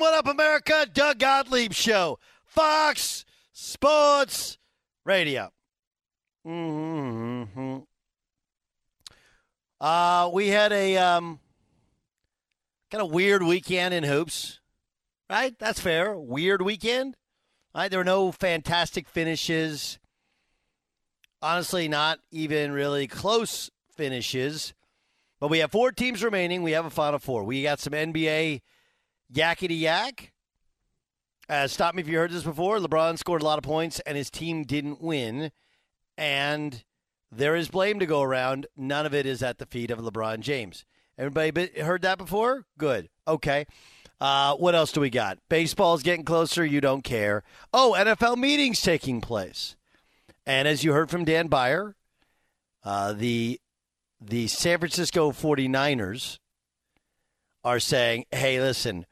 What up, America? Doug Gottlieb Show, Fox Sports Radio. Mm-hmm. Uh, we had a um, kind of weird weekend in hoops, right? That's fair. Weird weekend. Right? There were no fantastic finishes. Honestly, not even really close finishes. But we have four teams remaining. We have a final four. We got some NBA yakety yak. Uh, stop me if you heard this before. LeBron scored a lot of points and his team didn't win. And there is blame to go around. None of it is at the feet of LeBron James. Everybody heard that before? Good. Okay. Uh, what else do we got? Baseball's getting closer. You don't care. Oh, NFL meetings taking place. And as you heard from Dan Beyer, uh, the the San Francisco 49ers are saying, hey, listen,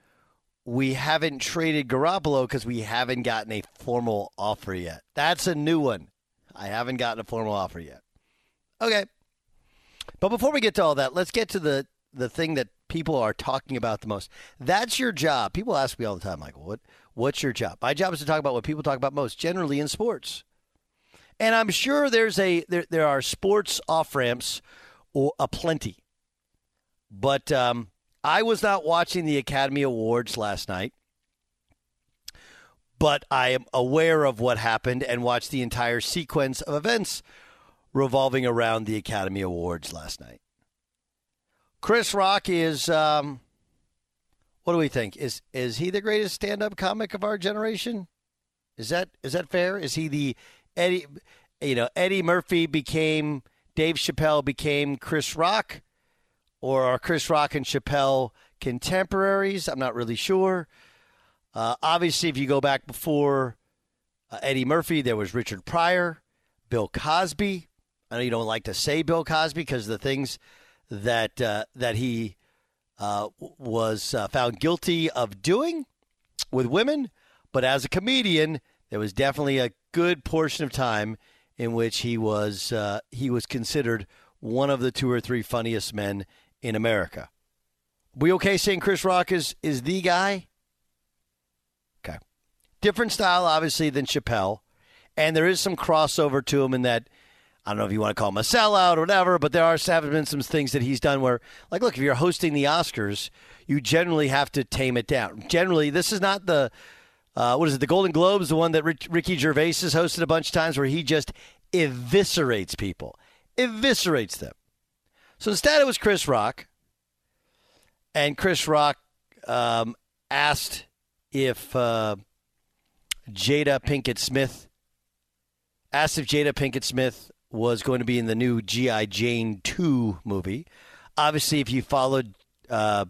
we haven't traded Garoppolo because we haven't gotten a formal offer yet. That's a new one. I haven't gotten a formal offer yet. Okay. But before we get to all that, let's get to the, the thing that people are talking about the most. That's your job. People ask me all the time, like, what what's your job? My job is to talk about what people talk about most, generally in sports. And I'm sure there's a there, there are sports off ramps or aplenty. But um, I was not watching the Academy Awards last night, but I am aware of what happened and watched the entire sequence of events revolving around the Academy Awards last night. Chris Rock is um, what do we think? Is is he the greatest stand-up comic of our generation? Is that is that fair? Is he the Eddie you know, Eddie Murphy became Dave Chappelle became Chris Rock or are Chris Rock and Chappelle contemporaries? I'm not really sure. Uh, obviously, if you go back before uh, Eddie Murphy, there was Richard Pryor, Bill Cosby. I know you don't like to say Bill Cosby because the things that uh, that he uh, was uh, found guilty of doing with women, but as a comedian, there was definitely a good portion of time in which he was uh, he was considered one of the two or three funniest men in America. We okay saying Chris Rock is is the guy? Okay. Different style, obviously, than Chappelle. And there is some crossover to him in that I don't know if you want to call him a sellout or whatever, but there are have been some things that he's done where, like, look, if you're hosting the Oscars, you generally have to tame it down. Generally, this is not the uh, what is it, the Golden Globes, the one that Ricky Gervais has hosted a bunch of times, where he just eviscerates people, eviscerates them. So instead, it was Chris Rock, and Chris Rock um, asked if uh, Jada Pinkett Smith asked if Jada Pinkett Smith was going to be in the new G.I. Jane 2 movie. Obviously, if you followed uh,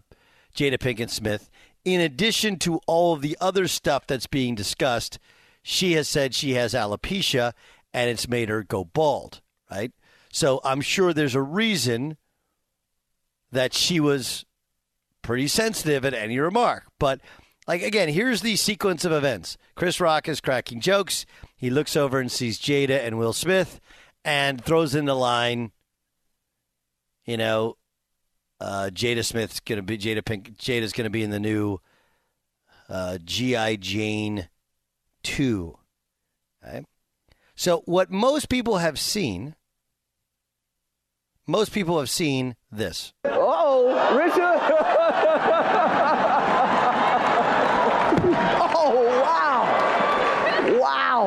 Jada Pinkett Smith, in addition to all of the other stuff that's being discussed, she has said she has alopecia and it's made her go bald, right? So I'm sure there's a reason that she was pretty sensitive at any remark. But like again, here's the sequence of events. Chris Rock is cracking jokes. He looks over and sees Jada and Will Smith and throws in the line, you know, uh, Jada Smith's gonna be Jada Pink. Jada's gonna be in the new uh, GI Jane two. Okay? So what most people have seen, most people have seen this. Oh, Richard! oh wow! Wow!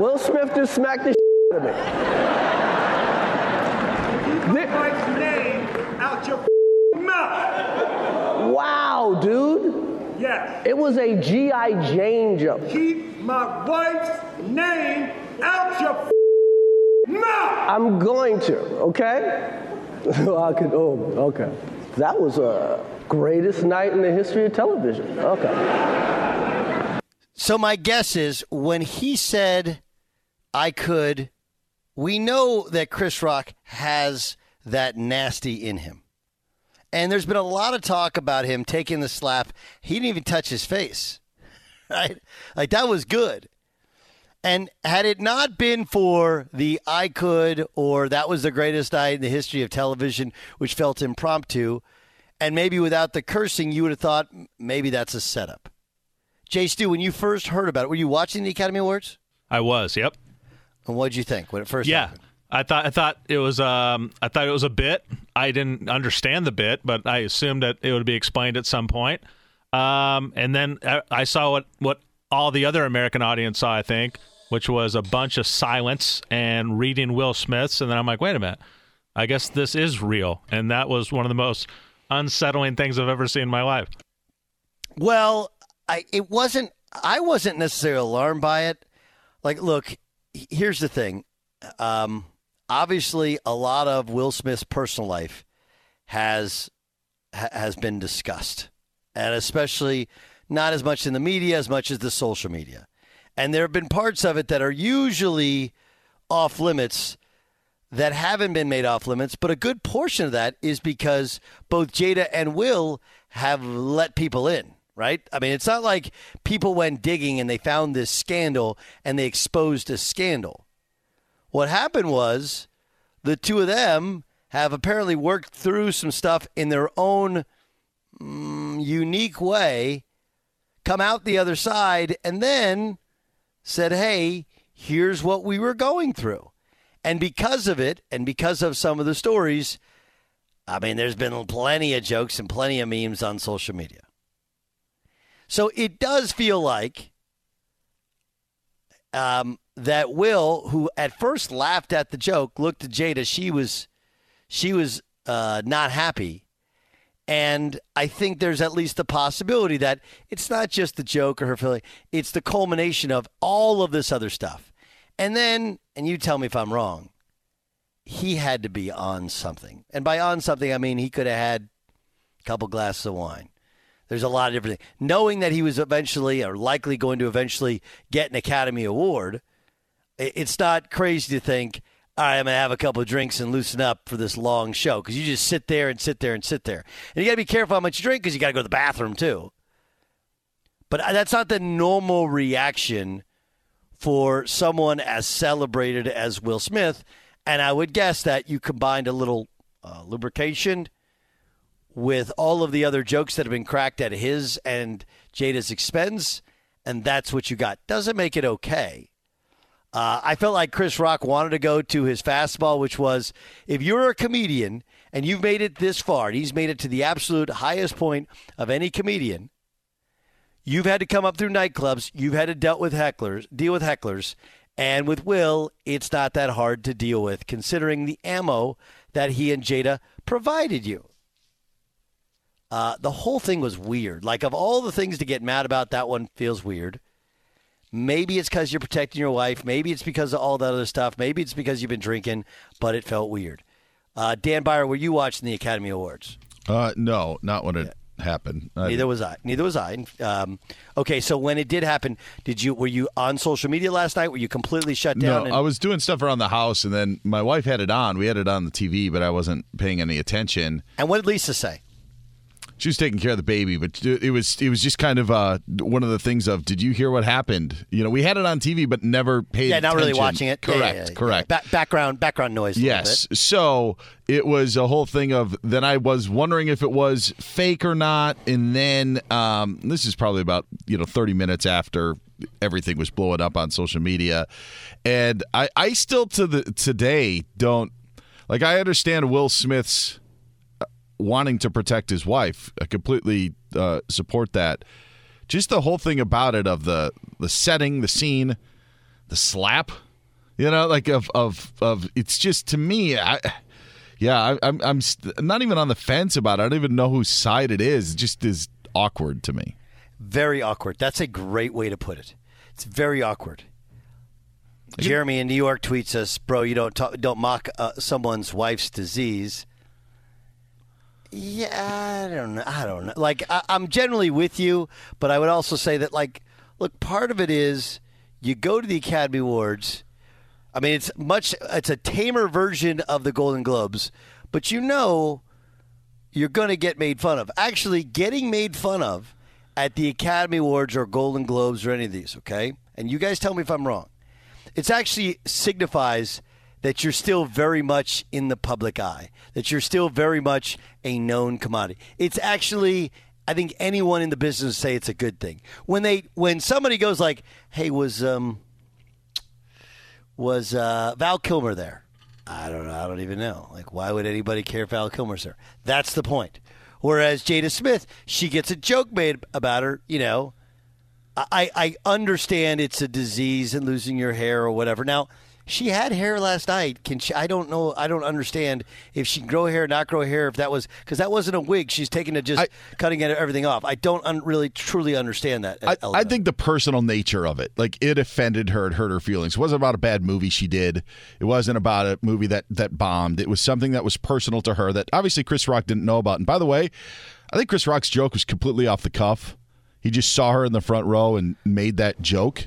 Will Smith just smacked the shit out of me. Keep Mike's name out your mouth. Wow, dude. Yes. It was a G.I. Jane jump. Keep my wife's name out your mouth. I'm going to, okay? I could, oh, okay. That was uh, Greatest night in the history of television. Okay. So my guess is when he said I could, we know that Chris Rock has that nasty in him. And there's been a lot of talk about him taking the slap. He didn't even touch his face. Right? Like that was good. And had it not been for the I could or that was the greatest night in the history of television, which felt impromptu, and maybe without the cursing, you would have thought maybe that's a setup. Jay Stu, when you first heard about it, were you watching the Academy Awards? I was. Yep. And what did you think when it first Yeah. happened? I thought I thought it was um I thought it was a bit. I didn't understand the bit, but I assumed that it would be explained at some point. Um, and then I, I saw what what all the other American audience saw. I think, which was a bunch of silence and reading Will Smith's, and then I'm like, wait a minute, I guess this is real, and that was one of the most unsettling things I've ever seen in my life. Well, I it wasn't. I wasn't necessarily alarmed by it. Like, look, here's the thing. Um, obviously, a lot of Will Smith's personal life has ha- has been discussed, and especially not as much in the media as much as the social media. And there have been parts of it that are usually off limits that haven't been made off limits, but a good portion of that is because both Jada and Will have let people in, right? I mean, it's not like people went digging and they found this scandal and they exposed a scandal. What happened was the two of them have apparently worked through some stuff in their own mm, unique way, come out the other side, and then said, hey, here's what we were going through. And because of it, and because of some of the stories, I mean, there's been plenty of jokes and plenty of memes on social media. So it does feel like um, that Will, who at first laughed at the joke, looked at Jada. She was, she was uh, not happy, and I think there's at least the possibility that it's not just the joke or her feeling; it's the culmination of all of this other stuff. And then, and you tell me if I'm wrong, he had to be on something. And by on something, I mean he could have had a couple glasses of wine. There's a lot of different things. Knowing that he was eventually or likely going to eventually get an Academy Award, it's not crazy to think, all right, I'm going to have a couple of drinks and loosen up for this long show because you just sit there and sit there and sit there. And you got to be careful how much you drink because you got to go to the bathroom too. But uh, that's not the normal reaction for someone as celebrated as Will Smith. And I would guess that you combined a little uh, lubrication with all of the other jokes that have been cracked at his and Jada's expense, and that's what you got. Doesn't make it okay. Uh, I felt like Chris Rock wanted to go to his fastball, which was if you're a comedian and you've made it this far, and he's made it to the absolute highest point of any comedian, You've had to come up through nightclubs. You've had to deal with hecklers, deal with hecklers, and with Will, it's not that hard to deal with, considering the ammo that he and Jada provided you. Uh, the whole thing was weird. Like of all the things to get mad about, that one feels weird. Maybe it's because you're protecting your wife. Maybe it's because of all that other stuff. Maybe it's because you've been drinking, but it felt weird. Uh, Dan Beyer, were you watching the Academy Awards? Uh, no, not when it happened. I- Neither was I. Neither was I. Um, okay, so when it did happen, did you were you on social media last night? Were you completely shut No, down? and- I was doing stuff around the house, and then my wife had it on. We had it on the TV, but I wasn't paying any attention. and what did Lisa say? She was taking care of the baby, but it was it was just kind of uh, one of the things of did you hear what happened? You know, we had it on TV, but never paid. Yeah, not really watching it. Correct, yeah, yeah. correct. Ba- background background noise. a little Yes. bit. So it was a whole thing of then I was wondering if it was fake or not, and then um, this is probably about you know thirty minutes after everything was blowing up on social media, and I I still to the today don't like I understand Will Smith's wanting to protect his wife. I completely uh, support that. Just the whole thing about it of the the setting, the scene, the slap, you know, like of of of it's just to me, I. Yeah, I, I'm I'm st- not even on the fence about it. I don't even know whose side it is. It just is awkward to me. Very awkward. That's a great way to put it. It's very awkward. Jeremy in New York tweets us, "Bro, you don't talk, don't mock uh, someone's wife's disease." Yeah, I don't know. I don't know. Like I, I'm generally with you, but I would also say that like, look, part of it is you go to the Academy Awards. I mean, it's much. It's a tamer version of the Golden Globes, but you know, you're going to get made fun of. Actually, getting made fun of at the Academy Awards or Golden Globes or any of these, okay? And you guys tell me if I'm wrong. It's actually signifies that you're still very much in the public eye, that you're still very much a known commodity. It's actually I think anyone in the business say it's a good thing. When they when somebody goes like, "Hey, was um was uh, Val Kilmer there?" I don't know. I don't even know. Like, why would anybody care if Val Kilmer's there? That's the point. Whereas Jada Smith, she gets a joke made about her. You know, I I understand it's a disease and losing your hair or whatever. Now she had hair last night. Can she? I don't know. I don't understand if she can grow hair, not grow hair. If that was because that wasn't a wig. She's taking it just I- cutting it, everything off. I don't un- really truly understand that. I, I think the personal nature of it, like it offended her, it hurt her feelings. It wasn't about a bad movie she did. It wasn't about a movie that that bombed. It was something that was personal to her that obviously Chris Rock didn't know about. And by the way, I think Chris Rock's joke was completely off the cuff. He just saw her in the front row and made that joke,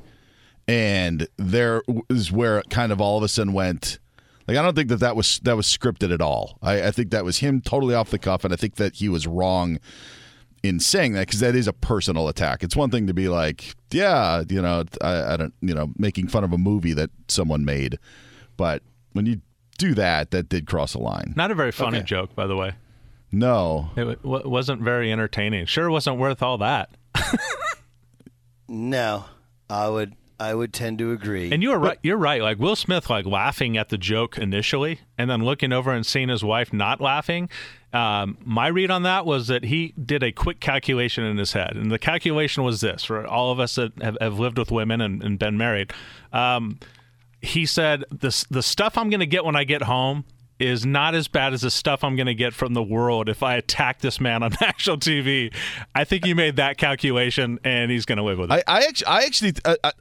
and there is where it kind of all of a sudden went. Like I don't think that that was that was scripted at all. I, I think that was him totally off the cuff, and I think that he was wrong in saying that because that is a personal attack. It's one thing to be like, yeah, you know, I, I don't, you know, making fun of a movie that someone made, but when you do that, that did cross a line. Not a very funny Okay. joke, by the way. No, It w- wasn't very entertaining. Sure, wasn't worth all that. no. I would I would tend to agree. And you're right. You're right. Like Will Smith, like laughing at the joke initially, and then looking over and seeing his wife not laughing. Um, my read on that was that he did a quick calculation in his head, and the calculation was this: for all of us that have, have lived with women and, and been married, um, he said the the stuff I'm going to get when I get home is not as bad as the stuff I'm going to get from the world if I attack this man on national TV. I think he made that calculation, and he's going to live with it. I, I actually, I actually, I,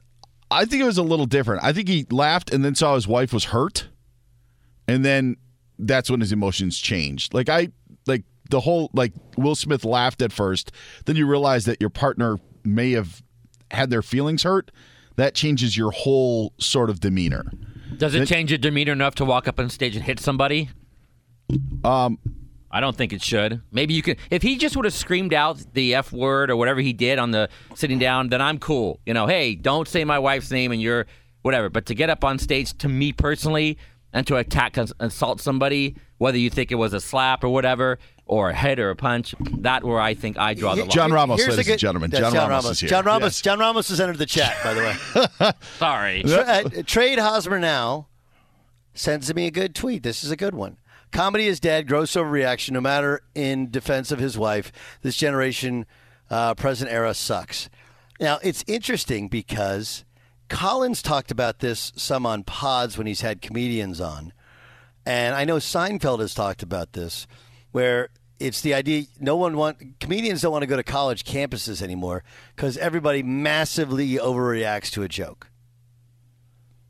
I, think it was a little different. I think he laughed and then saw his wife was hurt, and then that's when his emotions changed. Like I, like the whole, like Will Smith laughed at first, then you realize that your partner may have had their feelings hurt. That changes your whole sort of demeanor. Does it change your demeanor enough to walk up on stage and hit somebody? Um, I don't think it should. Maybe you could. If he just would have screamed out the f word or whatever he did on the sitting down, then I'm cool. You know, hey, don't say my wife's name and you're whatever. But to get up on stage, to me personally, and to attack, assault somebody, whether you think it was a slap or whatever, or a hit or a punch, that where I think I draw the line. John Ramos, Here's a ladies good- and gentlemen. That's John, Ramos, is here. John Ramos. Yes. John Ramos has entered the chat, by the way. Sorry. Tra- uh, Trade Hosmer now sends me a good tweet. This is a good one. Comedy is dead. Gross overreaction. No matter in defense of his wife, this generation, uh, present era sucks. Now it's interesting because Collins talked about this some on pods when he's had comedians on, and I know Seinfeld has talked about this, where it's the idea no one want comedians don't want to go to college campuses anymore because everybody massively overreacts to a joke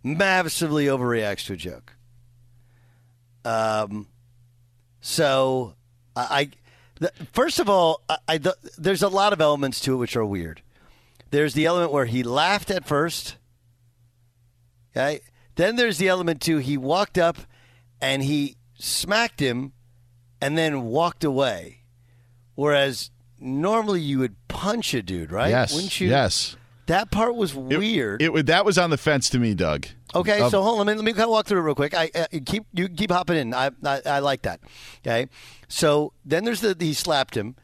massively overreacts to a joke. Um, so I, the, first of all, I, I the, there's a lot of elements to it which are weird. There's the element where he laughed at first. Okay, then there's the element too. He walked up and he smacked him, and then walked away. Whereas normally you would punch a dude, right? Yes. Wouldn't you? Yes. That part was It- weird. It, that was on the fence to me, Doug. Okay, Of- so hold on. Let me, let me kind of walk through it real quick. I uh, keep you keep hopping in. I, I I like that. Okay, so then there's the he slapped him.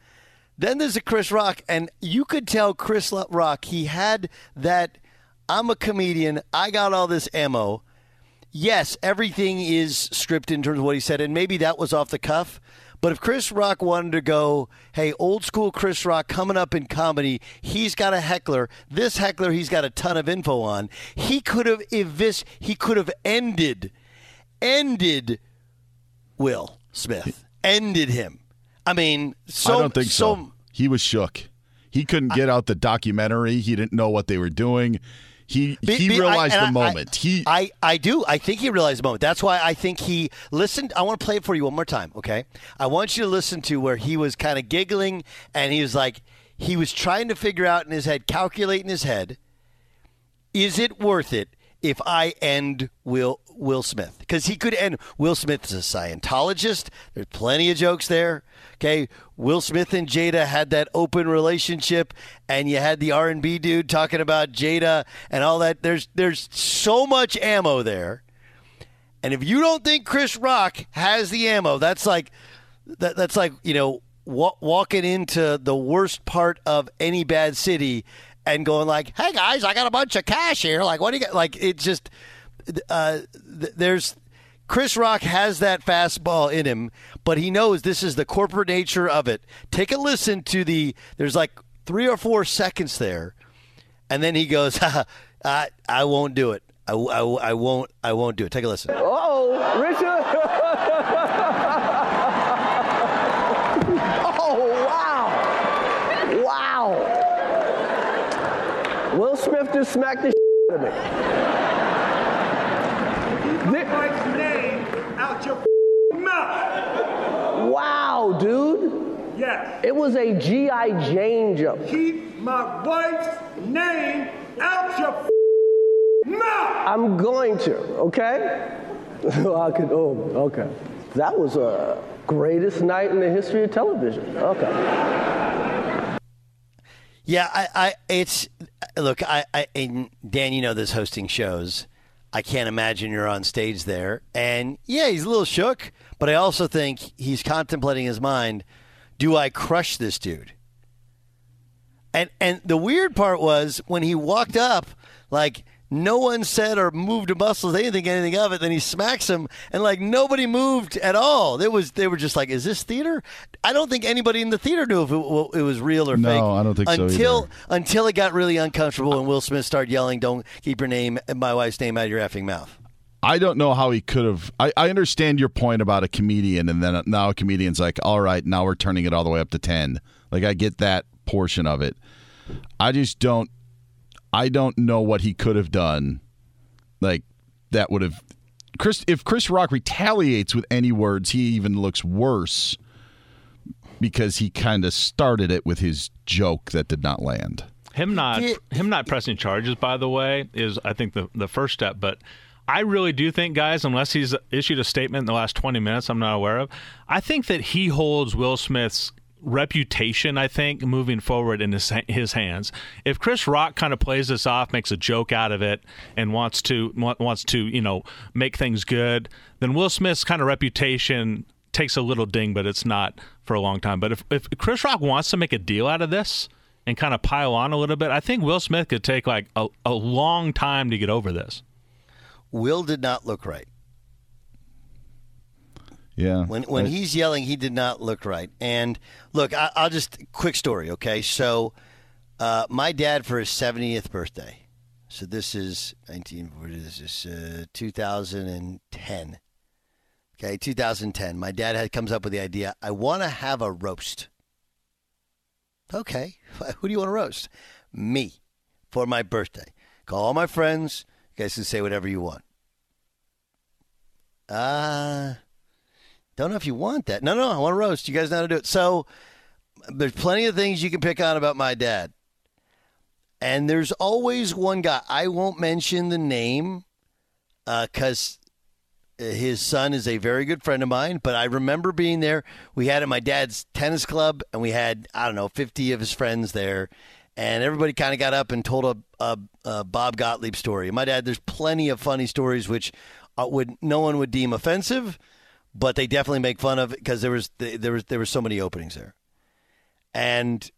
Then there's the Chris Rock, and you could tell Chris Rock he had that. I'm a comedian. I got all this ammo. Yes, everything is scripted in terms of what he said, and maybe that was off the cuff. But if Chris Rock wanted to go, hey, old school Chris Rock coming up in comedy, he's got a heckler. This heckler, he's got a ton of info on. He could have evis- he could have ended, ended Will Smith, ended him. I mean, so I don't think so. He was shook. He couldn't get out the documentary. He didn't know what they were doing. He Be- he be- I- realized and the I- moment. I, he I, I do. I think he realized the moment. That's why I think he listened. I want to play it for you one more time, okay? I want you to listen to where he was kind of giggling and he was like, he was trying to figure out in his head, calculate in his head, is it worth it if I end Will Will Smith? Because he could end. Will Smith is a Scientologist. There's plenty of jokes there. Okay, Will Smith and Jada had that open relationship, and you had the R and B dude talking about Jada and all that. There's there's so much ammo there, and if you don't think Chris Rock has the ammo, that's like that, that's like you know wa- walking into the worst part of any bad city and going like, "Hey guys, I got a bunch of cash here. Like, what do you got?" Like, it just uh, th- there's Chris Rock has that fastball in him, but he knows this is the corporate nature of it. Take a listen to the there's like three or four seconds there, and then he goes, "I I won't do it. I, I, I won't I won't do it." Take a listen. Oh, Richard. oh, wow. Wow. Will Smith just smacked the out of me. Keep my wife's name out your mouth. Wow, dude. Yes. It was a G.I. Jane jump. Keep my wife's name out your mouth. I'm going to, okay? I could, oh, okay. That was a greatest night in the history of television. Okay. Yeah, I, I it's look, I, I and Dan, you know this hosting shows. I can't imagine you're on stage there, and yeah, he's a little shook, but I also think he's contemplating his mind: Do I crush this dude? And and the weird part was when he walked up, like no one said or moved a muscle, they didn't think anything of it. Then he smacks him, and like nobody moved at all. It was they were just like, "Is this theater?" I don't think anybody in the theater knew if it, it was real or No, fake. No, I don't think so until until it got really uncomfortable and Will Smith started yelling, "Don't keep your name, my wife's name out of your effing mouth." I don't know how he could have. I, I understand your point about a comedian, and then now a comedian's like, all right, now we're turning it all the way up to 10. Like, I get that portion of it. I just don't. I don't know what he could have done. Like, that would have. Chris, if Chris Rock retaliates with any words, he even looks worse because he kind of started it with his joke that did not land. Him not Yeah. him not pressing charges, by the way, is I think the the first step. But I really do think, guys, unless he's issued a statement in the last twenty minutes, I'm not aware of. I think that he holds Will Smith's reputation. I think moving forward in his his hands. If Chris Rock kind of plays this off, makes a joke out of it, and wants to wa- wants to you know make things good, then Will Smith's kind of reputation takes a little ding, but it's not for a long time. But if if Chris Rock wants to make a deal out of this and kind of pile on a little bit, I think Will Smith could take like a, a long time to get over this. Will did not look right Yeah. when when he's yelling. He did not look right. And look, I, I'll just quick story. Okay, so uh, my dad for his seventieth birthday. So this is nineteen. What is this? Uh, 2010. Okay, 2010. My dad had comes up with the idea. I want to have a roast. Okay, who do you want to roast? Me for my birthday. Call all my friends. You guys can say whatever you want. Uh don't know if you want that. No, no, I want to roast. You guys know how to do it. So there's plenty of things you can pick on about my dad. And there's always one guy. I won't mention the name because his son is a very good friend of mine. But I remember being there. We had at my dad's tennis club, and we had, I don't know, 50 of his friends there. And everybody kind of got up and told a, a, a Bob Gottlieb story. My dad, there's plenty of funny stories which uh, would no one would deem offensive but they definitely make fun of it because there was there was there were so many openings there, and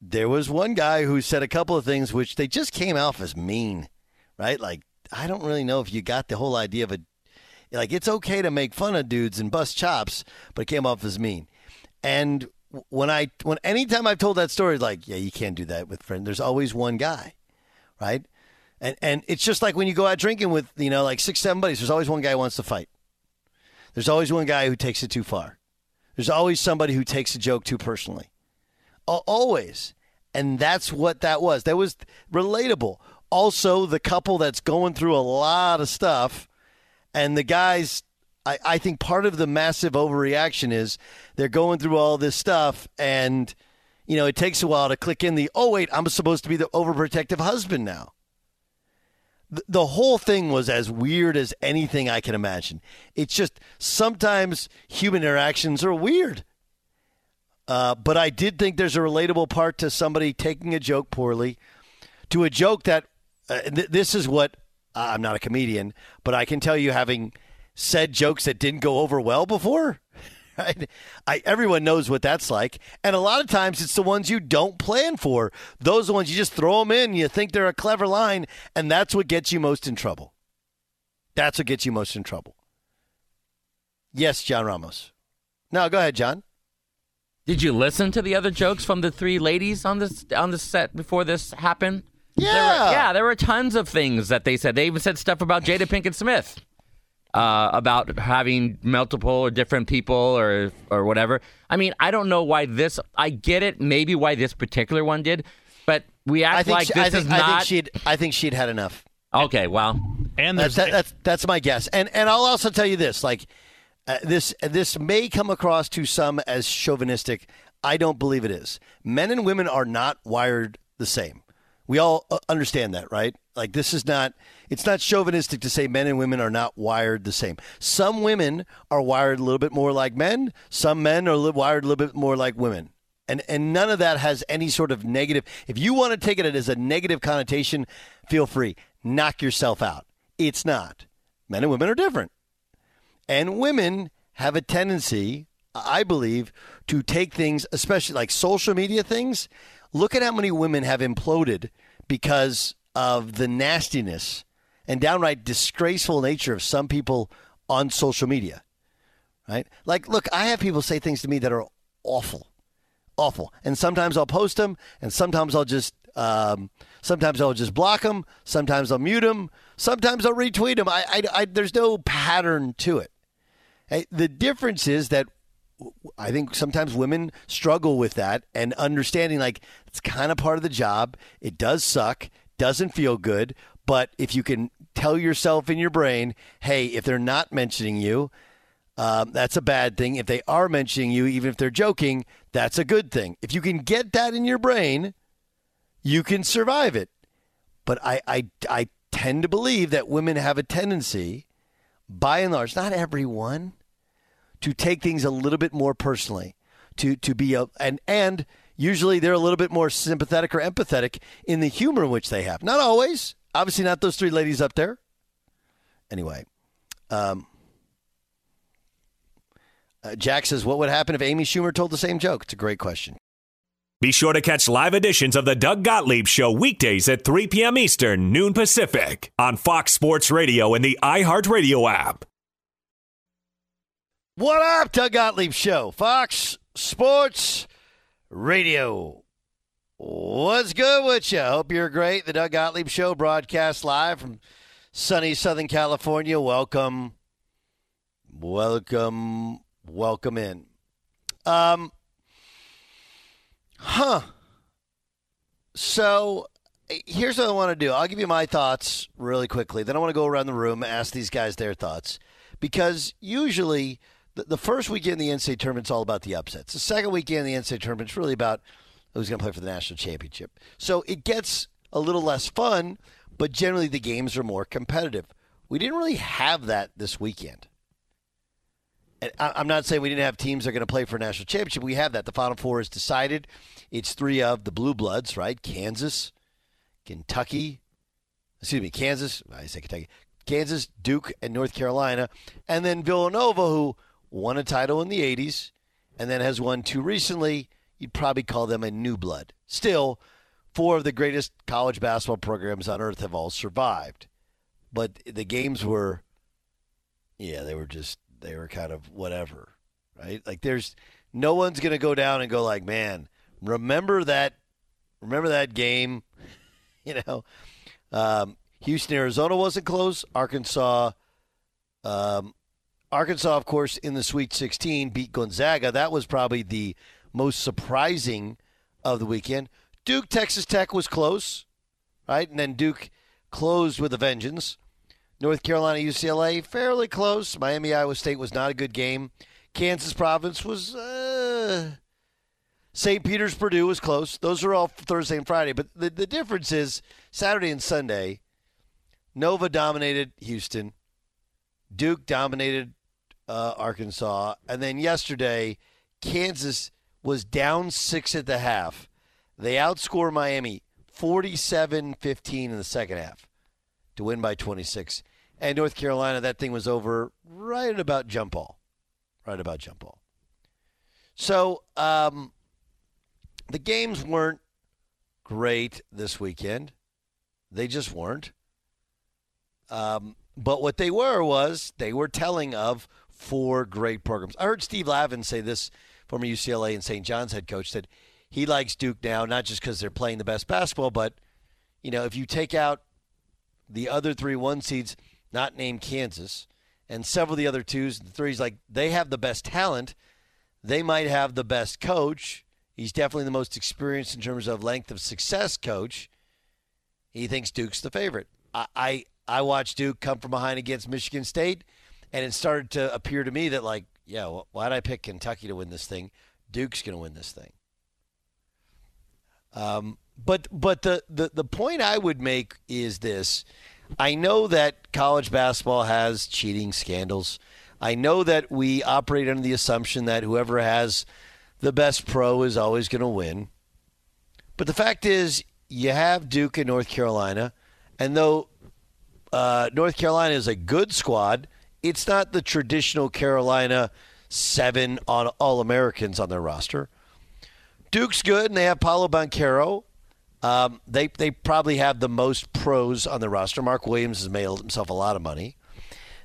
there was one guy who said a couple of things which they just came off as mean, right? Like I don't really know if you got the whole idea of a like it's okay to make fun of dudes and bust chops, but it came off as mean, and when I when anytime I've told that story, like yeah, you can't do that with friends. There's always one guy, right? And and it's just like when you go out drinking with you know like six seven buddies. There's always one guy who wants to fight. There's always one guy who takes it too far. There's always somebody who takes a joke too personally. Always. And that's what that was. That was relatable. also the couple that's going through a lot of stuff, and the guys. I, I think part of the massive overreaction is they're going through all this stuff, and you know it takes a while to click in the. Oh wait, I'm supposed to be the overprotective husband now the whole thing was as weird as anything I can imagine. It's just sometimes human interactions are weird. Uh, but I did think there's a relatable part to somebody taking a joke poorly, to a joke that uh, th- this is what I'm not a comedian, but I can tell you having said jokes that didn't go over well before. Right? I, everyone knows what that's like. And a lot of times it's the ones you don't plan for. Those ones you just throw them in, you think they're a clever line, and that's what gets you most in trouble. That's what gets you most in trouble. Yes, John Ramos. Now go ahead, John. Did you listen to the other jokes from the three ladies on this on the set before this happened? Yeah. There were, yeah, there were tons of things that they said. They even said stuff about Jada Pinkett Smith uh, about having multiple or different people or or whatever. I mean, I don't know why this. I get it, maybe why this particular one did, but we act I think like she, this I think, is I not. think she'd I think she'd had enough. okay, well, And That's that, that's that's my guess. And and I'll also tell you this, like uh, this this may come across to some as chauvinistic. I don't believe it is. Men and women are not wired the same. We all uh, understand that, right? Like this is not it's not chauvinistic to say men and women are not wired the same. Some women are wired a little bit more like men, some men are li- wired a little bit more like women. And and none of that has any sort of negative. If you want to take it as a negative connotation, feel free. Knock yourself out. It's not. Men and women are different. And women have a tendency, I believe, to take things, especially like social media things. Look at how many women have imploded because of the nastiness and downright disgraceful nature of some people on social media. Right? Like, look, I have people say things to me that are awful, awful, and sometimes I'll post them, and sometimes I'll just, um, sometimes I'll just block them, sometimes I'll mute them, sometimes I'll retweet them. I, I, I there's no pattern to it. Hey, the difference is that I think sometimes women struggle with that and understanding like it's kind of part of the job. It does suck, doesn't feel good, but if you can tell yourself in your brain, hey, if they're not mentioning you, um, that's a bad thing. If they are mentioning you, even if they're joking, that's a good thing. If you can get that in your brain, you can survive it. But I, I, I tend to believe that women have a tendency, by and large, not everyone, to take things a little bit more personally, to to be a and and usually they're a little bit more sympathetic or empathetic in the humor in which they have. Not always, obviously not those three ladies up there. Anyway, um, uh, Jack says, "What would happen if Amy Schumer told the same joke?" It's a great question. Be sure to catch live editions of the Doug Gottlieb Show weekdays at 3 p.m. Eastern, noon Pacific, on Fox Sports Radio and the iHeartRadio app. What up, Doug Gottlieb Show, Fox Sports Radio. What's good with you? Hope you're great. The Doug Gottlieb Show broadcast live from sunny Southern California. Welcome, welcome, welcome in. Um, huh. So here's what I want to do. I'll give you my thoughts really quickly. Then I want to go around the room, and ask these guys their thoughts, because usually the, the first weekend in the NCAA tournament's all about the upsets. The second weekend in the NCAA tournament's really about who's going to play for the national championship. So it gets a little less fun, but generally the games are more competitive. We didn't really have that this weekend. And I- I'm not saying we didn't have teams that are going to play for a national championship. We have that. The Final Four is decided. It's three of the Blue Bloods, right? Kansas, Kentucky, excuse me, Kansas. I say Kentucky, Kansas, Duke, and North Carolina, and then Villanova, who won a title in the '80s, and then has won two recently. You'd probably call them a new blood. Still, four of the greatest college basketball programs on earth have all survived, but the games were, yeah, they were just they were kind of whatever, right? Like there's no one's gonna go down and go like, man, remember that, remember that game, you know. Um, Houston, Arizona wasn't close. Arkansas, um, Arkansas, of course, in the Sweet 16 beat Gonzaga. That was probably the most surprising of the weekend. Duke, Texas Tech was close, right? And then Duke closed with a vengeance. North Carolina, UCLA, fairly close. Miami, Iowa State was not a good game. Kansas Providence was. Uh, St. Peter's, Purdue was close. Those are all Thursday and Friday. But the, the difference is Saturday and Sunday, Nova dominated Houston, Duke dominated uh, Arkansas, and then yesterday, Kansas was down six at the half. They outscore Miami 47 15 in the second half to win by 26. And North Carolina, that thing was over right about jump ball. Right about jump ball. So, um, the games weren't great this weekend. They just weren't. Um, but what they were was they were telling of four great programs. I heard Steve Lavin say this, former UCLA and St. John's head coach, that he likes Duke now, not just because they're playing the best basketball, but you know, if you take out the other three one seeds, not named Kansas, and several of the other twos and threes, like they have the best talent, they might have the best coach. He's definitely the most experienced in terms of length of success coach. He thinks Duke's the favorite. I, I, I watched Duke come from behind against Michigan State, and it started to appear to me that, like, yeah, well, why'd I pick Kentucky to win this thing? Duke's going to win this thing. Um, but but the, the, the point I would make is this. I know that college basketball has cheating scandals. I know that we operate under the assumption that whoever has the best pro is always going to win. But the fact is, you have Duke and North Carolina, and though uh, North Carolina is a good squad, it's not the traditional Carolina seven on All Americans on their roster. Duke's good, and they have Paolo Banchero. Um, they they probably have the most pros on the roster. Mark Williams has made himself a lot of money.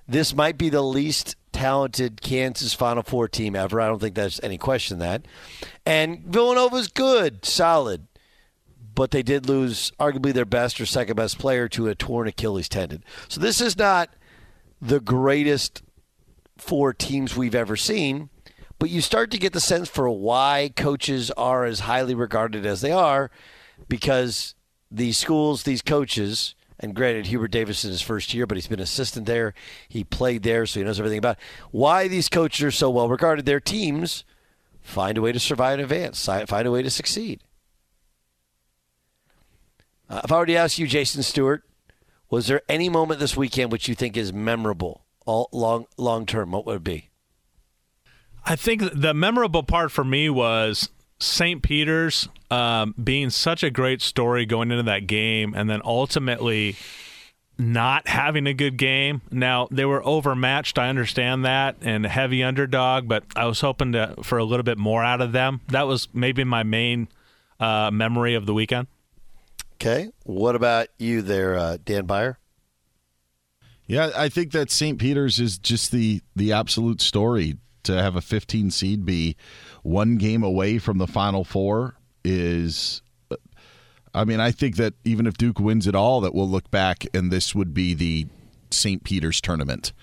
This might be the least talented Kansas Final Four team ever. I don't think there's any question that. And Villanova's good, solid, but they did lose arguably their best or second best player to a torn Achilles tendon. So this is not the greatest four teams we've ever seen, but you start to get the sense for why coaches are as highly regarded as they are because these schools, these coaches, and granted, Hubert Davis in his first year, but he's been assistant there. He played there, so he knows everything about it. why these coaches are so well regarded. Their teams find a way to survive and advance, find a way to succeed. Uh, if I were to ask you, Jason Stewart, was there any moment this weekend which you think is memorable, all long long term? What would it be? I think the memorable part for me was St. Peter's um, being such a great story going into that game, and then ultimately not having a good game. Now they were overmatched. I understand that, and a heavy underdog, but I was hoping to for a little bit more out of them. That was maybe my main uh, memory of the weekend. Okay, what about you there, uh, Dan Beyer? Yeah, I think that St. Peter's is just the the absolute story to have a 15 seed be one game away from the Final Four is. I mean, I think that even if Duke wins it all, that we'll look back and this would be the St. Peter's tournament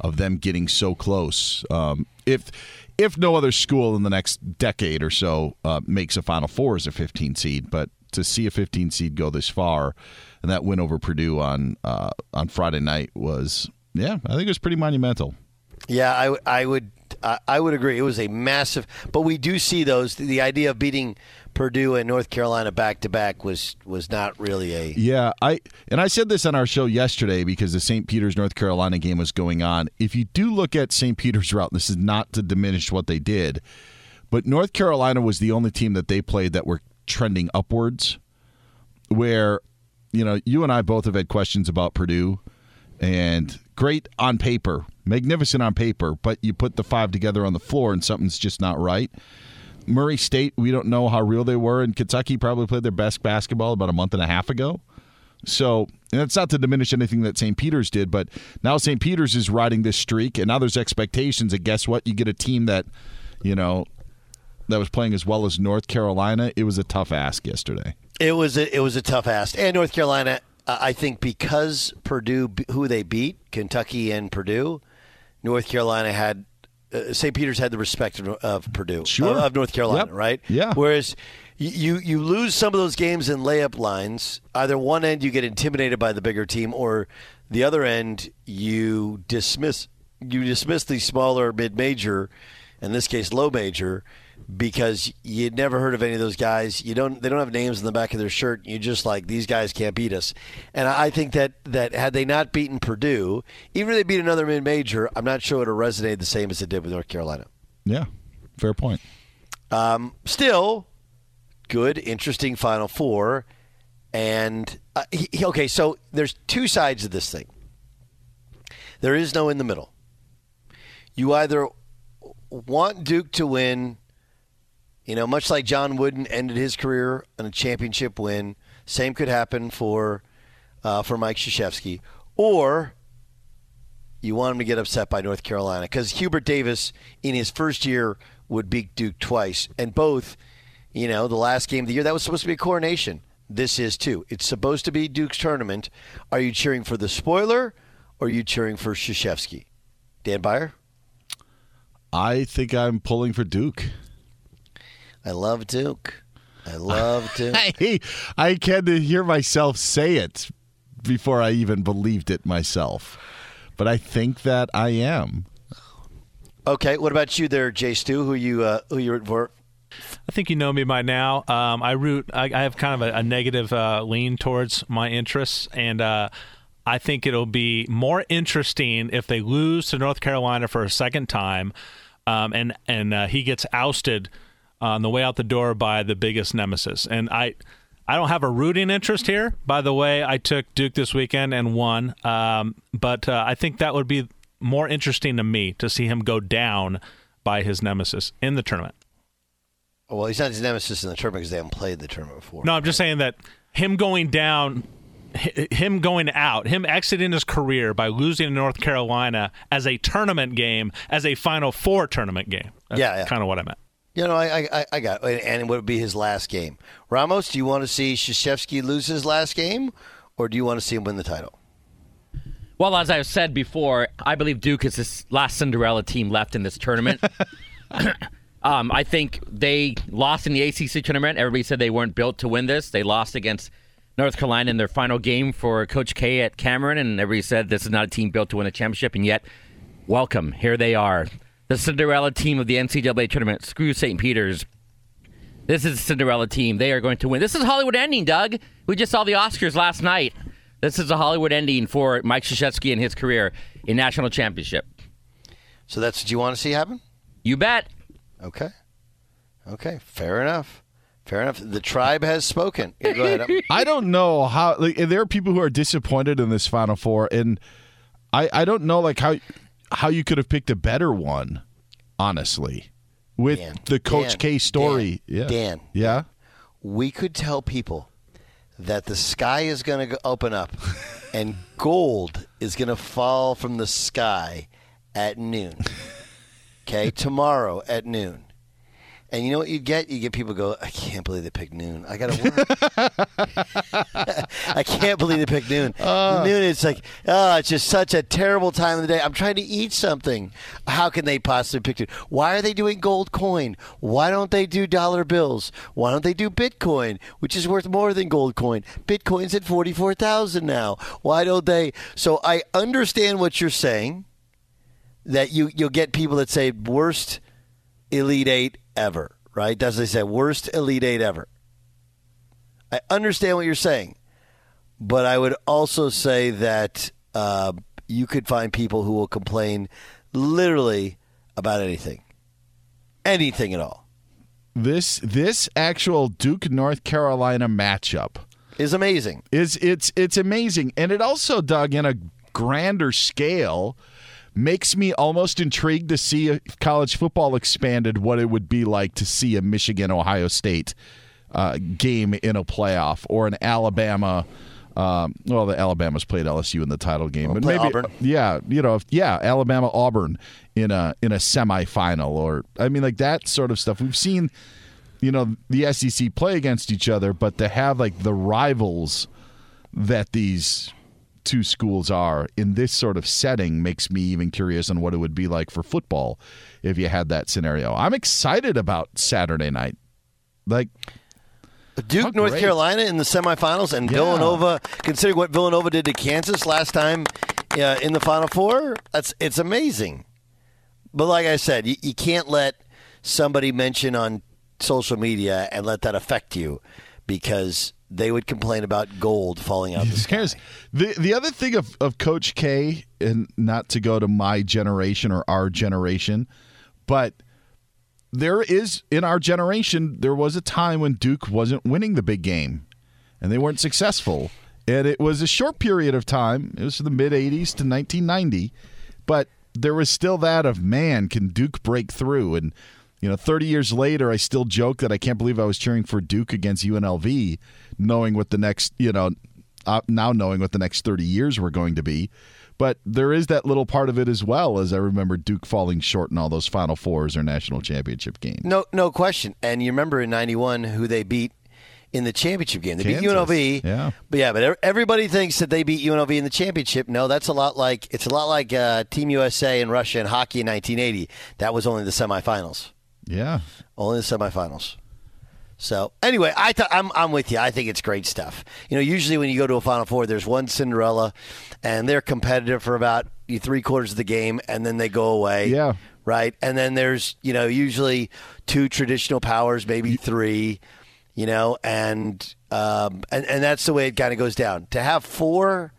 of them getting so close. Um, if if no other school in the next decade or so uh, makes a Final Four as a 15 seed, but to see a 15 seed go this far and that win over Purdue on uh, on Friday night was yeah, I think it was pretty monumental. Yeah, I, I would I would agree. It was a massive, but we do see those. The idea of beating Purdue and North Carolina back to back was was not really a. Yeah, I and I said this on our show yesterday because the St. Peter's North Carolina game was going on. If you do look at St. Peter's route, this is not to diminish what they did, but North Carolina was the only team that they played that were trending upwards. Where, you know, you and I both have had questions about Purdue, and great on paper, magnificent on paper, but you put the five together on the floor and something's just not right. Murray State, we don't know how real they were, and Kentucky probably played their best basketball about a month and a half ago. So, and that's not to diminish anything that St. Peter's did, but now St. Peter's is riding this streak, and now there's expectations. And guess what? You get a team that, you know, that was playing as well as North Carolina. It was a tough ask yesterday. It was a, it was a tough ask, and North Carolina. I think because Purdue, who they beat, Kentucky and Purdue, North Carolina had uh, St. Peter's had the respect of, of Purdue, Sure. of, of North Carolina, Yep. right? Yeah. Whereas you you lose some of those games in layup lines. Either one end you get intimidated by the bigger team, or the other end you dismiss you dismiss the smaller mid major, in this case low major, because you'd never heard of any of those guys. You don't they don't have names in the back of their shirt. You just like these guys can't beat us. And I think that that had they not beaten Purdue, even if they beat another mid major, I'm not sure it would have resonated the same as it did with North Carolina. Yeah, fair point. Um, still, good, interesting Final Four. And uh, he- okay, so there's two sides of this thing. There is no in the middle. You either want Duke to win, you know, much like John Wooden ended his career on a championship win. Same could happen for uh, for Mike Krzyzewski, or you want him to get upset by North Carolina because Hubert Davis in his first year would beat Duke twice, and both, you know, the last game of the year that was supposed to be a coronation. This is too. It's supposed to be Duke's tournament. Are you cheering for the spoiler, or are you cheering for Krzyzewski? Dan Beyer, I think I'm pulling for Duke. I love Duke. I love Duke. I I had to hear myself say it before I even believed it myself. But I think that I am. Okay, what about you there, Jay Stu? Who you uh, who you rooting for? I think you know me by now. Um, I root. I, I have kind of a, a negative uh, lean towards my interests, and uh, I think it'll be more interesting if they lose to North Carolina for a second time, um, and and uh, he gets ousted on the way out the door by the biggest nemesis. And I, I don't have a rooting interest here. By the way, I took Duke this weekend and won, um, but uh, I think that would be more interesting to me to see him go down by his nemesis in the tournament. Well, he's not his nemesis in the tournament because they haven't played the tournament before. No, I'm just saying that him going down, him going out, him exiting his career by losing to North Carolina as a tournament game, as a Final Four tournament game. That's Yeah, yeah. kind of what I meant. You know, I, I, I got, and it would be his last game. Ramos, do you want to see Krzyzewski lose his last game, or do you want to see him win the title? Well, as I've said before, I believe Duke is this last Cinderella team left in this tournament. um, I think they lost in the ACC tournament. Everybody said they weren't built to win this. They lost against North Carolina in their final game for Coach K at Cameron, and everybody said this is not a team built to win a championship. And yet, welcome, here they are, the Cinderella team of the NCAA tournament. Screw St. Peter's. This is the Cinderella team. They are going to win. This is a Hollywood ending, Doug. We just saw the Oscars last night. This is a Hollywood ending for Mike Krzyzewski and his career in national championship. So that's what you want to see happen? You bet. Okay. Okay, fair enough. Fair enough. The tribe has spoken. Yeah, go ahead. I don't know how like there are people who are disappointed in this final four and I I don't know like how how you could have picked a better one honestly with Dan, the coach Dan, K story. Dan, yeah. Dan. Yeah. we could tell people that the sky is going to open up and gold is going to fall from the sky at noon. Okay, tomorrow at noon. And you know what you get? You get people go, I can't believe they picked noon. I got to work. I can't believe they picked noon. Uh. noon, it's like, oh, it's just such a terrible time of the day. I'm trying to eat something. How can they possibly pick it? Why are they doing gold coin? Why don't they do dollar bills? Why don't they do Bitcoin, which is worth more than gold coin? Bitcoin's at 44,000 now. Why don't they? So I understand what you're saying that you you'll get people that say worst elite eight ever, right? Does they say worst elite eight ever? I understand what you're saying, but I would also say that uh, you could find people who will complain literally about anything, anything at all. This this actual Duke North Carolina matchup Is amazing. is it's it's amazing and it also dug in a grander scale makes me almost intrigued to see if college football expanded what it would be like to see a Michigan Ohio State uh, game in a playoff or an Alabama um, well the Alabama's played LSU in the title game but maybe Auburn. yeah you know if, yeah Alabama Auburn in a in a semifinal or I mean like that sort of stuff we've seen you know the SEC play against each other, but to have like the rivals that these two schools are in this sort of setting makes me even curious on what it would be like for football if you had that scenario. I'm excited about Saturday night. Like Duke, North. Carolina in the semifinals, and Yeah. Villanova. Considering what Villanova did to Kansas last time uh, in the Final Four, that's it's amazing. But like I said, you, you can't let somebody mention on social media and let that affect you because they would complain about gold falling out the sky. The the other thing of, of Coach K, and not to go to my generation or our generation, but there is in our generation there was a time when Duke wasn't winning the big game, and they weren't successful, and it was a short period of time. It was the mid '80s to 1990, but there was still that of man, can Duke break through and. You know, 30 years later, I still joke that I can't believe I was cheering for Duke against UNLV, knowing what the next, you know, uh, now knowing what the next 30 years were going to be. But there is that little part of it as well, as I remember Duke falling short in all those Final Fours or national championship games. No, no question. And you remember in '91 who they beat in the championship game? They beat UNLV. Yeah. but yeah, but everybody thinks that they beat UNLV in the championship. No, that's a lot like it's a lot like uh, Team USA and Russia in hockey in 1980. That was only the semifinals. Yeah. Only the semifinals. So anyway, I th- I'm I'm with you. I think it's great stuff. You know, usually when you go to a Final Four, there's one Cinderella, and they're competitive for about three quarters of the game, and then they go away. Yeah. Right. And then there's you know usually two traditional powers, maybe three. You know, and um, and and that's the way it kind of goes down. To have four.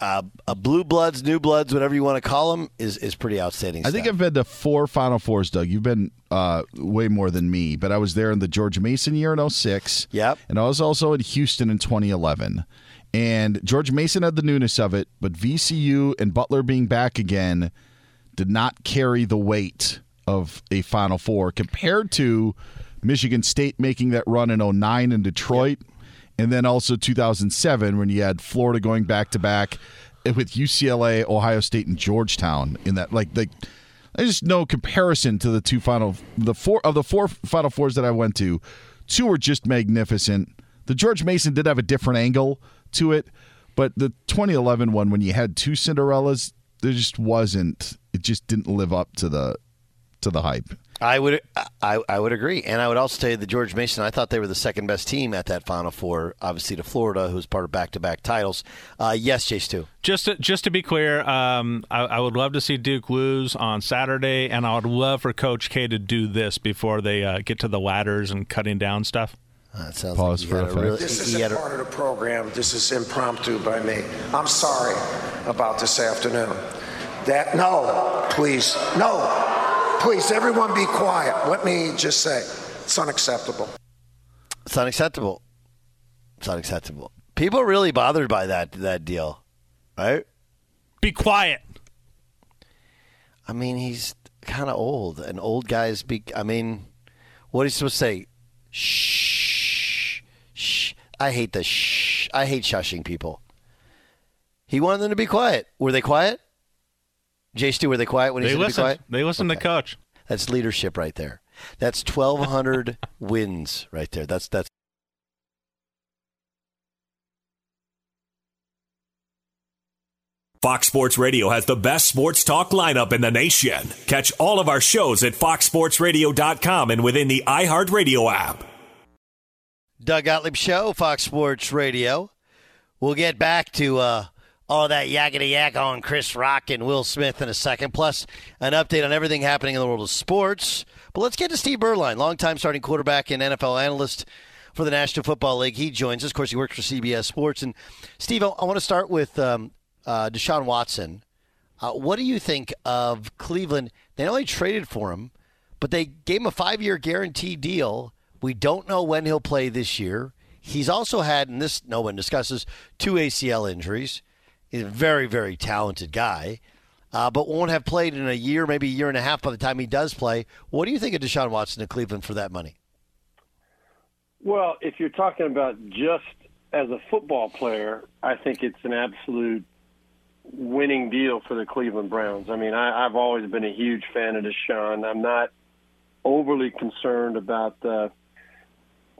Uh, uh, blue bloods, new bloods, whatever you want to call them, is is pretty outstanding. I think. I've been to four Final Fours, Doug. You've been uh, way more than me, but I was there in the George Mason year in 06. Yep. And I was also in Houston in 2011. And George Mason had the newness of it, but VCU and Butler being back again did not carry the weight of a Final Four compared to Michigan State making that run in 09 in Detroit. And then also 2007 when you had Florida going back to back with UCLA, Ohio State, and Georgetown in that like like there's just no comparison to the two final the four of the four final fours that I went to. Two were just magnificent. The George Mason did have a different angle to it, but the 2011 one when you had two Cinderellas, there just wasn't. It just didn't live up to the to the hype. I would I, I would agree, and I would also tell you the George Mason. I thought they were the second best team at that Final Four, obviously to Florida, who's part of back to back titles. Uh, yes, Chase too. Just to, just to be clear, um, I, I would love to see Duke lose on Saturday, and I would love for Coach K to do this before they uh, get to the ladders and cutting down stuff. Uh, it sounds Pause like for a effect. really, This isn't a- part of the program. This is impromptu by me. I'm sorry about this afternoon. That no, please, no, please, everyone, be quiet. Let me just say, it's unacceptable. it's unacceptable. It's unacceptable. People are really bothered by that that deal, right? Be quiet. I mean, he's kind of old, and old guys be. I mean, what are you supposed to say? Shh, shh. I hate the shh. I hate shushing people. He wanted them to be quiet. Were they quiet? Jay Stu, were they quiet when he They said to be listen. quiet? They listen to Coach. That's leadership right there. That's twelve hundred wins right there. That's that's. Fox Sports Radio has the best sports talk lineup in the nation. Catch all of our shows at foxsportsradio.com and within the iHeartRadio app. Doug Gottlieb Show, Fox Sports Radio. We'll get back to uh, all that yakety yak on Chris Rock and Will Smith in a second, plus an update on everything happening in the world of sports. But let's get to Steve Beuerlein, longtime starting quarterback and NFL analyst for the National Football League. He joins us. Of course, he works for CBS Sports. And Steve, I, want to start with um, uh, Deshaun Watson. Uh, what do you think of Cleveland? They only traded for him, but they gave him a five year guarantee deal. We don't know when he'll play this year. He's also had, and this no one discusses, two ACL injuries. He's a very, very talented guy, uh, but won't have played in a year, maybe a year and a half by the time he does play. What do you think of Deshaun Watson in Cleveland for that money? Well, if you're talking about just as a football player, I think it's an absolute winning deal for the Cleveland Browns. I mean, I, I've always been a huge fan of Deshaun. I'm not overly concerned about the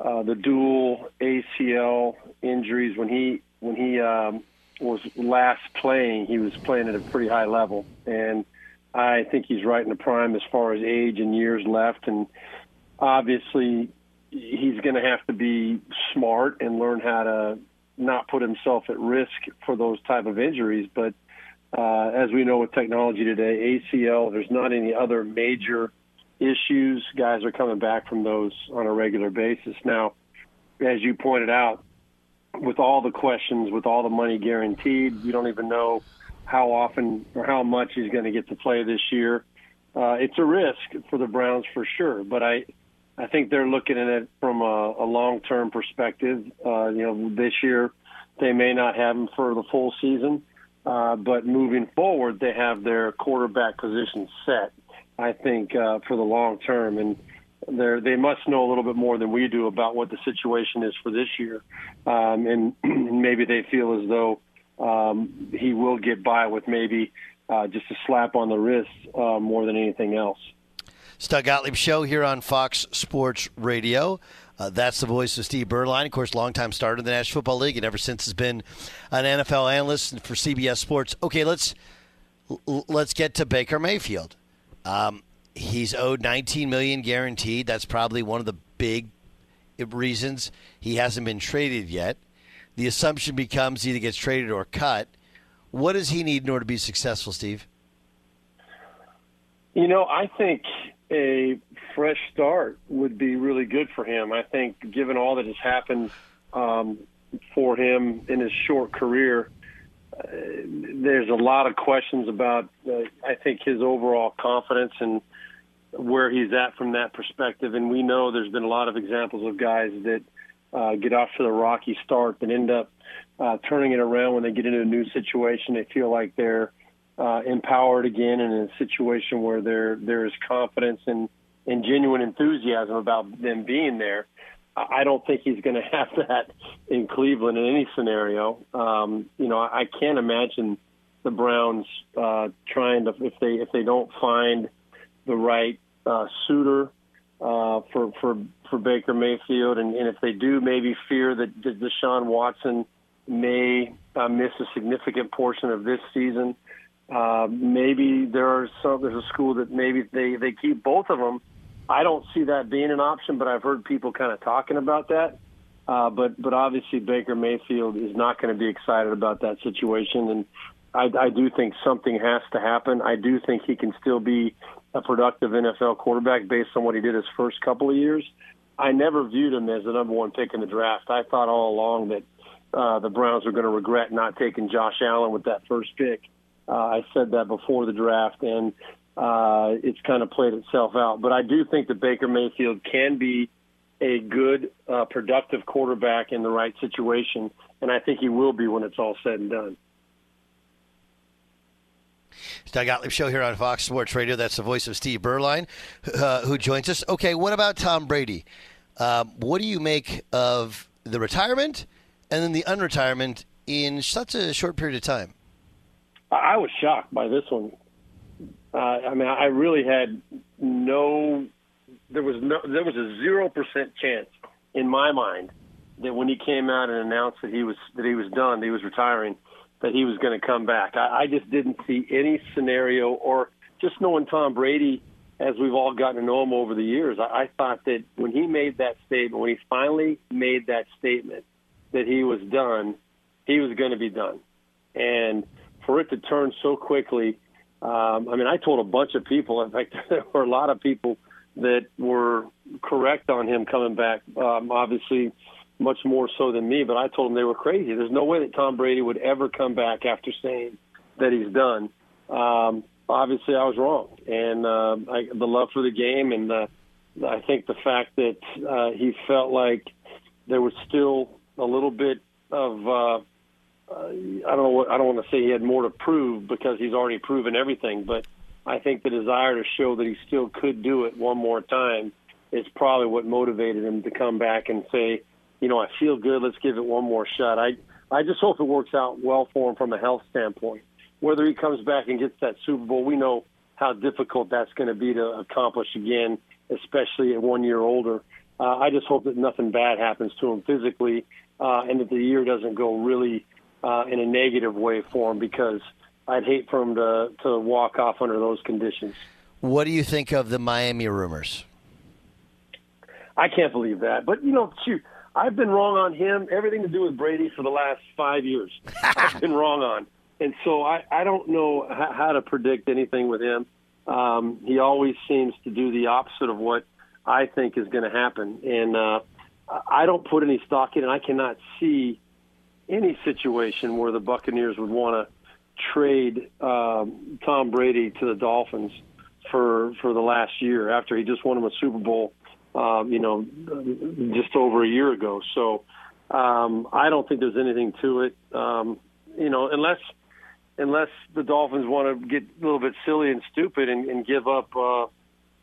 uh, the dual ACL injuries. When he when he um, was last playing, he was playing at a pretty high level, and I think he's right in the prime as far as age and years left. And obviously, he's going to have to be smart and learn how to not put himself at risk for those type of injuries. But uh, as we know with technology today, ACL, there's not any other major issues. Guys are coming back from those on a regular basis. Now, as you pointed out, with all the questions, with all the money guaranteed, we don't even know how often or how much he's going to get to play this year. Uh, it's a risk for the Browns for sure, but I, I think they're looking at it from a, a long-term perspective. Uh, you know, this year they may not have him for the full season, uh, but moving forward, they have their quarterback position set. I think uh, for the long term, and they they must know a little bit more than we do about what the situation is for this year, um, and, and maybe they feel as though um, he will get by with maybe uh, just a slap on the wrist uh, more than anything else. Doug Gottlieb Show here on Fox Sports Radio. Uh, that's the voice of Steve Beuerlein, of course, longtime starter in the National Football League, and ever since has been an NFL analyst for CBS Sports. Okay, let's let's get to Baker Mayfield. Um, he's owed 19 million guaranteed. That's probably one of the big reasons he hasn't been traded yet. The assumption becomes he either gets traded or cut. What does he need in order to be successful, Steve? You know, I think a fresh start would be really good for him. I think, given all that has happened um, for him in his short career, uh, there's a lot of questions about, uh, I think, his overall confidence and where he's at from that perspective. And we know there's been a lot of examples of guys that uh, get off to the rocky start and end up uh, turning it around when they get into a new situation. They feel like they're uh, empowered again and in a situation where there there is confidence and, and genuine enthusiasm about them being there. I don't think he's going to have that in Cleveland in any scenario. Um, you know, I can't imagine the Browns uh, trying to if they if they don't find the right uh, suitor uh, for for for Baker Mayfield, and, and if they do, maybe fear that, Deshaun Watson may uh, miss a significant portion of this season. Uh, maybe there are some. There's a school that maybe they they keep both of them. I don't see that being an option, but I've heard people kind of talking about that. Uh, but but obviously Baker Mayfield is not going to be excited about that situation, and I, I do think something has to happen. I do think he can still be a productive NFL quarterback based on what he did his first couple of years. I never viewed him as the number one pick in the draft. I thought all along that uh, the Browns were going to regret not taking Josh Allen with that first pick. Uh, I said that before the draft, and uh, it's kind of played itself out. But I do think that Baker Mayfield can be a good, uh, productive quarterback in the right situation, and I think he will be when it's all said and done. Doug Gottlieb Show here on Fox Sports Radio. That's the voice of Steve Beuerlein, uh, who joins us. Okay, what about Tom Brady? Um, what do you make of the retirement and then the unretirement in such a short period of time? I was shocked by this one. Uh, I mean, I really had no. There was no. There was a zero percent chance in my mind that when he came out and announced that he was that he was done, he was retiring, that he was going to come back. I, I just didn't see any scenario, or just knowing Tom Brady, as we've all gotten to know him over the years, I, I thought that when he made that statement, when he finally made that statement that he was done, he was going to be done, and for it to turn so quickly. Um, I mean, I told a bunch of people. In fact, there were a lot of people that were correct on him coming back. Um, obviously, much more so than me, but I told them they were crazy. There's no way that Tom Brady would ever come back after saying that he's done. Um, obviously, I was wrong, and uh, I, the love for the game, and uh, I think the fact that uh, he felt like there was still a little bit of. Uh, uh, I don't know. What, I don't want to say he had more to prove because he's already proven everything, but I think the desire to show that he still could do it one more time is probably what motivated him to come back and say, you know, I feel good. Let's give it one more shot. I I just hope it works out well for him from a health standpoint. Whether he comes back and gets that Super Bowl, we know how difficult that's going to be to accomplish again, especially at one year older. Uh, I just hope that nothing bad happens to him physically, uh, and that the year doesn't go really uh, in a negative way for him because I'd hate for him to to walk off under those conditions. What do you think of the Miami rumors? I can't believe that. But you know, shoot, I've been wrong on him. Everything to do with Brady for the last five years, I've been wrong on, and so I I don't know how, to predict anything with him. Um, he always seems to do the opposite of what I think is going to happen, and uh, I don't put any stock in, and I cannot see any situation where the Buccaneers would want to trade um, Tom Brady to the Dolphins for for the last year after he just won him a Super Bowl, um, you know, just over a year ago. So um, I don't think there's anything to it, um, you know, unless unless the Dolphins want to get a little bit silly and stupid and, and give up, uh,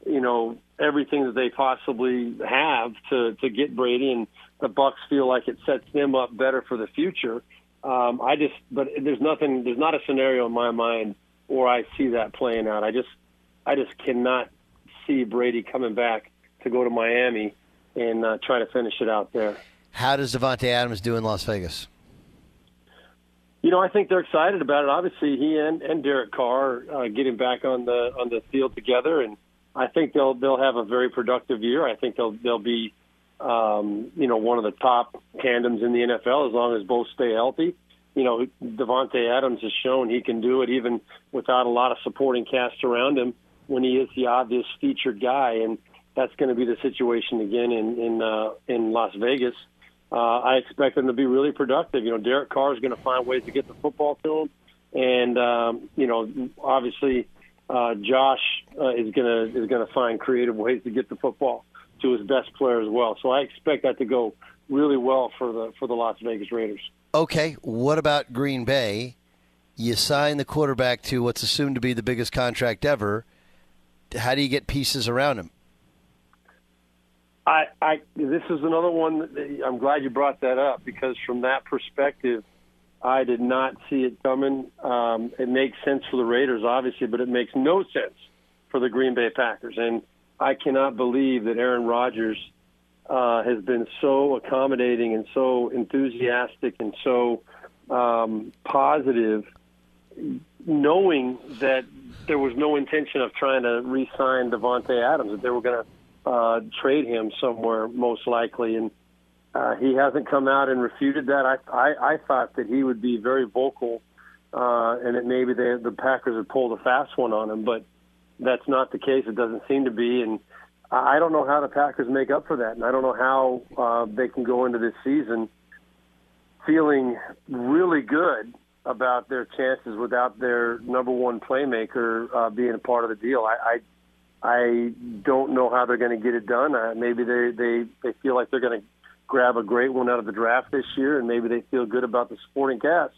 you know, everything that they possibly have to to get Brady, and the Bucks feel like it sets them up better for the future. Um, I just, but there's nothing, there's not a scenario in my mind where I see that playing out. I just, I just cannot see Brady coming back to go to Miami and uh, try to finish it out there. How does Davante Adams do in Las Vegas? You know, I think they're excited about it. Obviously, he and, and Derek Carr uh, getting back on the on the field together, and I think they'll they'll have a very productive year. I think they'll they'll be um, you know, one of the top tandems in the NFL as long as both stay healthy. You know, Davante Adams has shown he can do it even without a lot of supporting cast around him when he is the obvious featured guy, and that's going to be the situation again in in uh, in Las Vegas. Uh, I expect them to be really productive. You know, Derek Carr is going to find ways to get the football to him, and um, you know, obviously, uh, Josh uh, is going to is going to find creative ways to get the football to his best player as well. So I expect that to go really well for the for the Las Vegas Raiders. Okay, what about Green Bay? You sign the quarterback to what's assumed to be the biggest contract ever. How do you get pieces around him? I, I this is another one. That, I'm glad you brought that up because from that perspective, I did not see it coming. Um, it makes sense for the Raiders, obviously, but it makes no sense for the Green Bay Packers. And I cannot believe that Aaron Rodgers uh, has been so accommodating and so enthusiastic and so um, positive, knowing that there was no intention of trying to re-sign Davante Adams, that they were going to uh, trade him somewhere most likely, and uh, he hasn't come out and refuted that. I, I I thought that he would be very vocal, uh, and that maybe they, the Packers would pull the fast one on him, but that's not the case. It doesn't seem to be, and I don't know how the Packers make up for that, and I don't know how uh, they can go into this season feeling really good about their chances without their number one playmaker uh, being a part of the deal. I, I, don't know how they're going to get it done. Uh, maybe they they they feel like they're going to grab a great one out of the draft this year, and maybe they feel good about the supporting cast.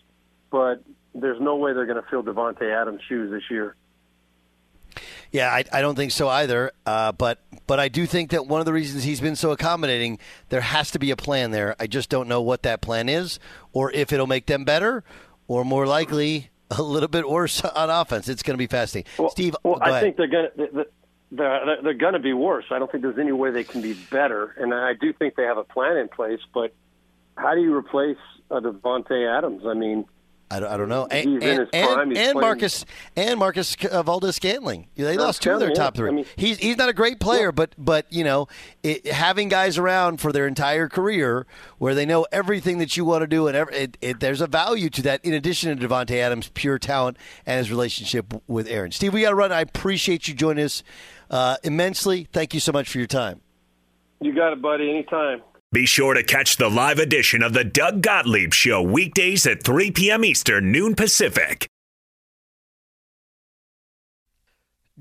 But there's no way they're going to fill Davante Adams' shoes this year. Yeah, I, I don't think so either. Uh, but but I do think that one of the reasons he's been so accommodating, there has to be a plan there. I just don't know what that plan is, or if it'll make them better, or more likely a little bit worse on offense. It's going to be fascinating. Well, Steve, well, I ahead. think they're going to. They're, they're going to be worse. I don't think there's any way they can be better, and I do think they have a plan in place. But how do you replace uh, Davante Adams? I mean, I don't, I don't know. He's And, in his and, prime. and, He's and playing- Marcus and Marcus uh, Valdes-Scantling. They lost two of their top three. I mean- he's he's not a great player, but but you know, it, having guys around for their entire career where they know everything that you want to do, and every, it, it, there's a value to that. In addition to Davante Adams' pure talent and his relationship with Aaron. Steve, we got to run. I appreciate you joining us uh, immensely. Thank you so much for your time. you got it, buddy. Anytime. Be sure to catch the live edition of the Doug Gottlieb Show weekdays at 3 p.m. Eastern, noon Pacific.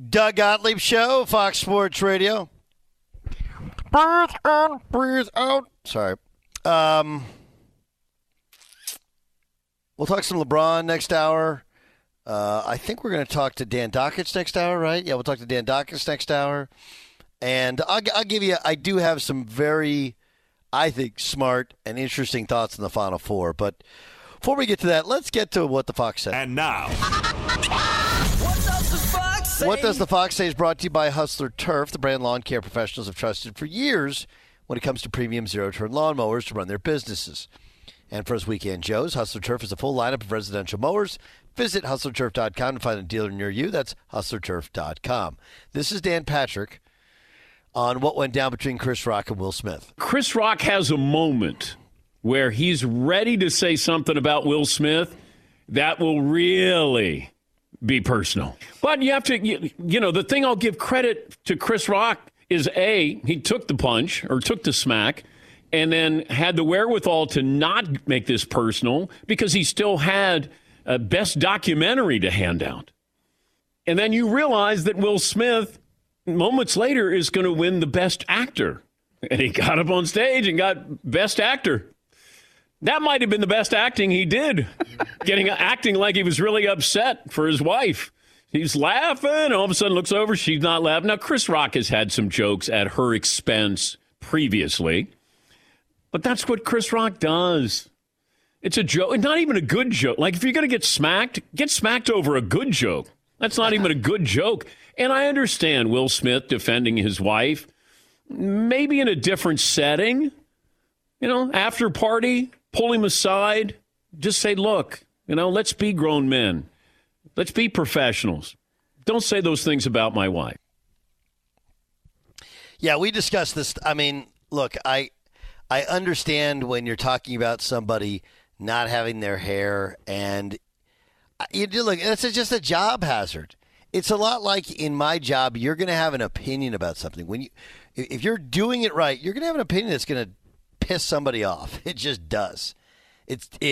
Doug Gottlieb Show, Fox Sports Radio. Breathe in, breathe out. Sorry. Um, we'll talk some LeBron next hour. Uh, I think we're going to talk to Dan Dakich next hour, right? Yeah, we'll talk to Dan Dakich next hour. And I'll, I'll give you, I do have some very, I think, smart and interesting thoughts in the Final Four. But before we get to that, let's get to what the Fox said. And now, What Does the Fox Say is brought to you by Hustler Turf, the brand lawn care professionals have trusted for years when it comes to premium zero turn lawnmowers to run their businesses. And for his weekend Joe's, Hustler Turf is a full lineup of residential mowers. Visit hustlerturf.com to find a dealer near you. That's hustlerturf.com. This is Dan Patrick on what went down between Chris Rock and Will Smith. Chris Rock has a moment where he's ready to say something about Will Smith that will really be personal. But you have to, you, you know, the thing I'll give credit to Chris Rock is A, he took the punch or took the smack and then had the wherewithal to not make this personal because he still had a best documentary to hand out. And then you realize that Will Smith, moments later, is going to win the best actor. And he got up on stage and got best actor. That might have been the best acting he did, getting acting like he was really upset for his wife. He's laughing. All of a sudden, looks over. She's not laughing. Now, Chris Rock has had some jokes at her expense previously, but that's what Chris Rock does. It's a joke, not even a good joke. Like if you're going to get smacked, get smacked over a good joke. That's not even a good joke. And I understand Will Smith defending his wife, maybe in a different setting. You know, after party, pull him aside, just say, look, you know, let's be grown men. Let's be professionals. Don't say those things about my wife. Yeah, we discussed this. I mean, look, I I understand when you're talking about somebody not having their hair and uh, you do look it's just a job hazard. It's a lot like in my job, you're going to have an opinion about something. When you if you're doing it right, you're going to have an opinion that's going to piss somebody off. It just does. It's it,